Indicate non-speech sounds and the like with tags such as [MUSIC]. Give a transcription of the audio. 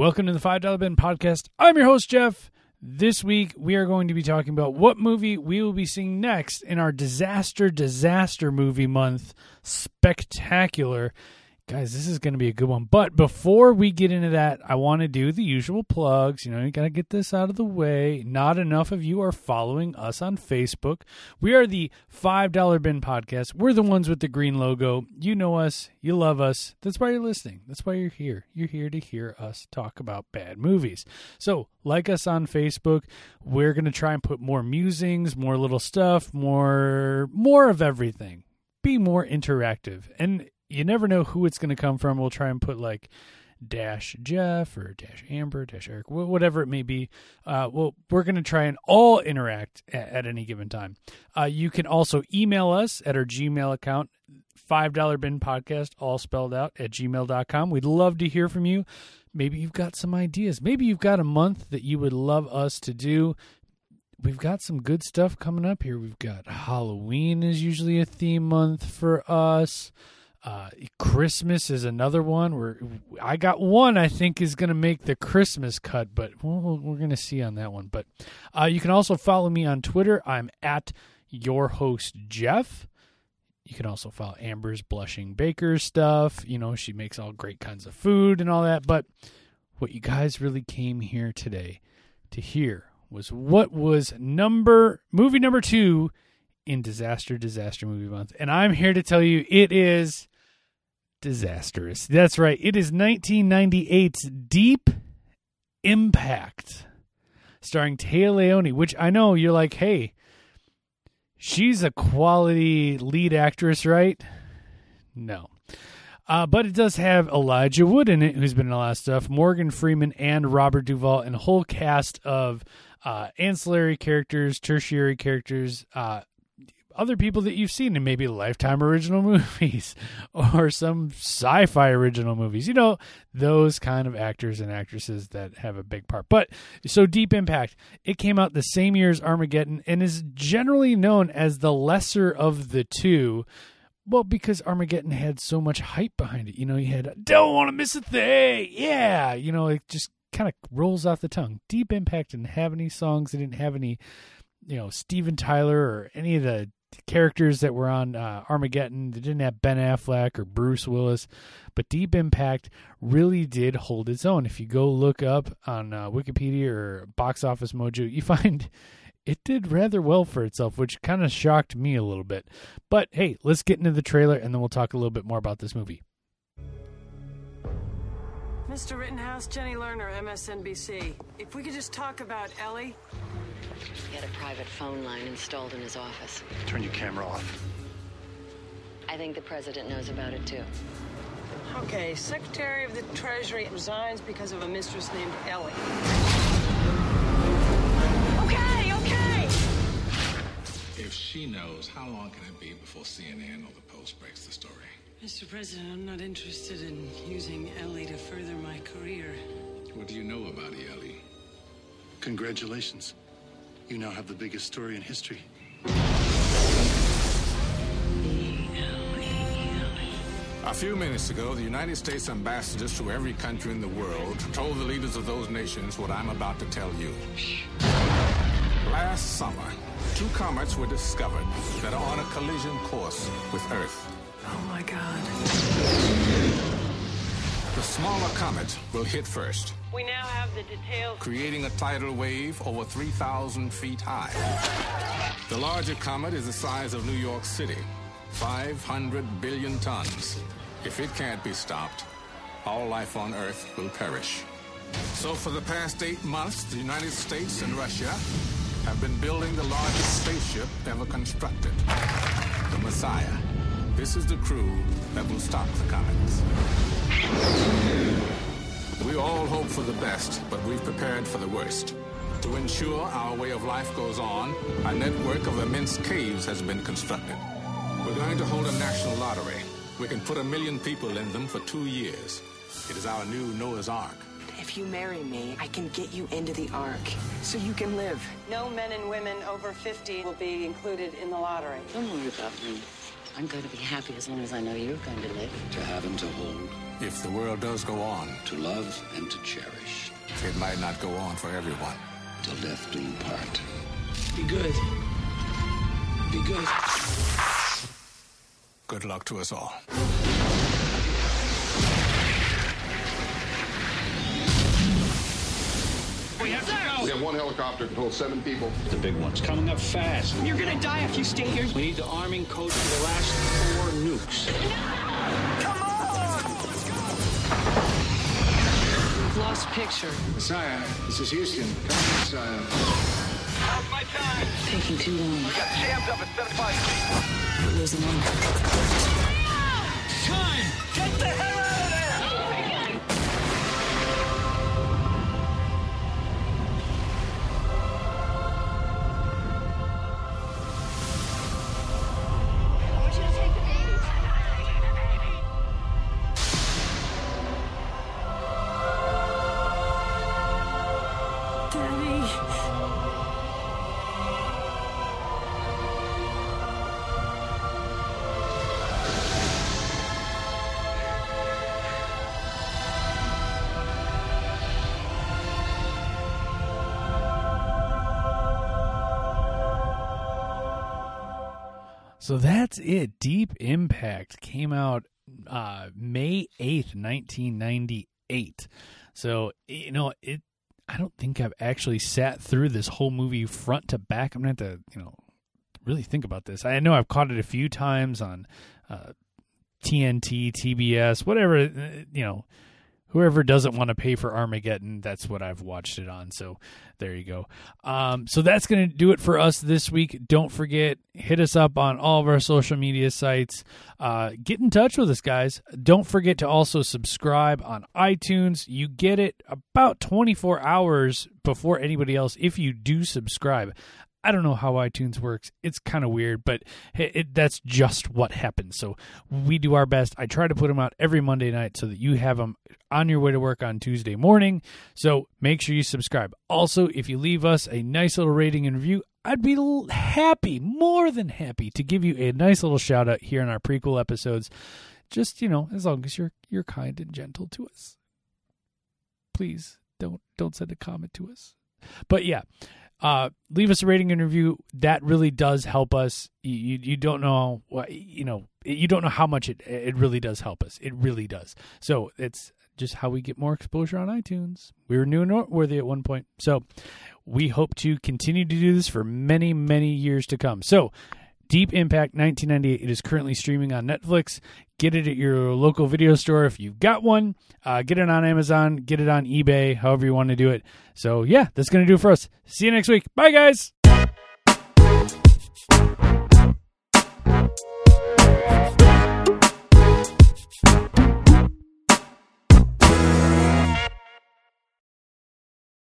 Welcome to the $5 Bin Podcast. I'm your host, Jeff. This week, we are going to be talking about what movie we will be seeing next in our Disaster Disaster Movie Month Spectacular. Guys, this is going to be a good one. But before we get into that, I want to do the usual plugs. You know, you got to get this out of the way. Not enough of you are following us on Facebook. We are the $5 Bin Podcast. We're the ones with the green logo. You know us. You love us. That's why you're listening. That's why you're here. You're here to hear us talk about bad movies. So, like us on Facebook. We're going to try and put more musings, more little stuff, more more of everything. Be more interactive. And you never know who it's going to come from. We'll try and put like dash Jeff or dash Amber, dash Eric, whatever it may be. Uh, well, we're going to try and all interact at, at any given time. Uh, you can also email us at our Gmail account, $5 bin podcast, all spelled out at gmail.com. We'd love to hear from you. Maybe you've got some ideas. Maybe you've got a month that you would love us to do. We've got some good stuff coming up here. We've got Halloween is usually a theme month for us. Uh, Christmas is another one where I got one I think is going to make the Christmas cut, but we'll, we're going to see on that one. But uh, you can also follow me on Twitter. I'm at your host Jeff. You can also follow Amber's Blushing Baker stuff. You know, she makes all great kinds of food and all that. But what you guys really came here today to hear was what was number movie number two in Disaster Disaster Movie Month. And I'm here to tell you it is disastrous. That's right. It is 1998's Deep Impact, starring Téa Leoni, which I know you're like, hey, she's a quality lead actress, right? No. Uh, but it does have Elijah Wood in it, who's been in a lot of stuff, Morgan Freeman and Robert Duvall, and a whole cast of uh, ancillary characters, tertiary characters, uh, other people that you've seen in maybe Lifetime original [LAUGHS] movies or some sci fi original movies. You know, those kind of actors and actresses that have a big part. But so Deep Impact, it came out the same year as Armageddon and is generally known as the lesser of the two. Well, because Armageddon had so much hype behind it. You know, you had, don't want to miss a thing. Yeah. You know, it just kind of rolls off the tongue. Deep Impact didn't have any songs. It didn't have any, you know, Steven Tyler or any of the characters that were on uh, Armageddon. They didn't have Ben Affleck or Bruce Willis, but Deep Impact really did hold its own. If you go look up on uh, Wikipedia or Box Office Mojo, you [LAUGHS] find it did rather well for itself, which kind of shocked me a little bit. But hey, let's get into the trailer and then we'll talk a little bit more about this movie. Mr. Rittenhouse, Jenny Lerner, MSNBC. If we could just talk about Ellie. He had a private phone line installed in his office. Turn your camera off. I think the president knows about it too. Okay, Secretary of the Treasury resigns because of a mistress named Ellie. Okay, okay! If she knows, how long can it be before CNN or the Post breaks the story? Mr. President, I'm not interested in using Ellie to further my career. What do you know about Ellie? Congratulations. You now have the biggest story in history. A few minutes ago, the United States ambassadors to every country in the world told the leaders of those nations what I'm about to tell you. Last summer, two comets were discovered that are on a collision course with Earth. Oh my god. The smaller comet will hit first, We now have the details. creating a tidal wave over 3,000 feet high. The larger comet is the size of New York City, 500 billion tons. If it can't be stopped, all life on Earth will perish. So for the past eight months, the United States and Russia have been building the largest spaceship ever constructed, the Messiah. This is the crew that will stop the comets. We all hope for the best, but we've prepared for the worst. To ensure our way of life goes on, a network of immense caves has been constructed. We're going to hold a national lottery. We can put a million people in them for two years. It is our new Noah's Ark. If If you marry me, I can get you into the Ark so you can live. No men and women over 50 will be included in the lottery. Don't worry about me. I'm going to be happy as long as I know you're going to live. To have and to hold, If the world does go on, to love and to cherish, it might not go on for everyone. till death do part. Be good. Be good. Good luck to us all. We have to go. We have one helicopter can hold seven people. The big one's coming up fast. You're gonna die if you stay here. We need the arming code for the last four nukes. We've lost picture. Messiah, this is Houston. Come on, Messiah. How's my time? Taking too long. We're losing one. So that's it. Deep Impact came out uh, May 8th, 1998. So, you know, it I don't think I've actually sat through this whole movie front to back. I'm going to have to, you know, really think about this. I know I've caught it a few times on uh, TNT, TBS, whatever, uh, you know, whoever doesn't want to pay for Armageddon, that's what I've watched it on. So there you go. Um, so that's going to do it for us this week. Don't forget, hit us up on all of our social media sites. Uh, get in touch with us, guys. Don't forget to also subscribe on iTunes. You get it about 24 hours before anybody else if you do subscribe. I don't know how iTunes works. It's kind of weird, but it, that's just what happens. So we do our best. I try to put them out every Monday night so that you have them on your way to work on Tuesday morning. So make sure you subscribe. Also, if you leave us a nice little rating and review, I'd be happy, more than happy, to give you a nice little shout out here in our prequel episodes. Just you know, as long as you're you're kind and gentle to us. Please don't don't send a comment to us. But yeah, uh, leave us a rating and review. That really does help us. You, you, you don't know what you know. You don't know how much it it really does help us. It really does. So it's just how we get more exposure on iTunes. We were new and noteworthy at one point, so we hope to continue to do this for many many years to come. So. Deep Impact 1998. It is currently streaming on Netflix. Get it at your local video store if you've got one. Uh, get it on Amazon. Get it on eBay, however you want to do it. So, yeah, that's going to do it for us. See you next week. Bye, guys.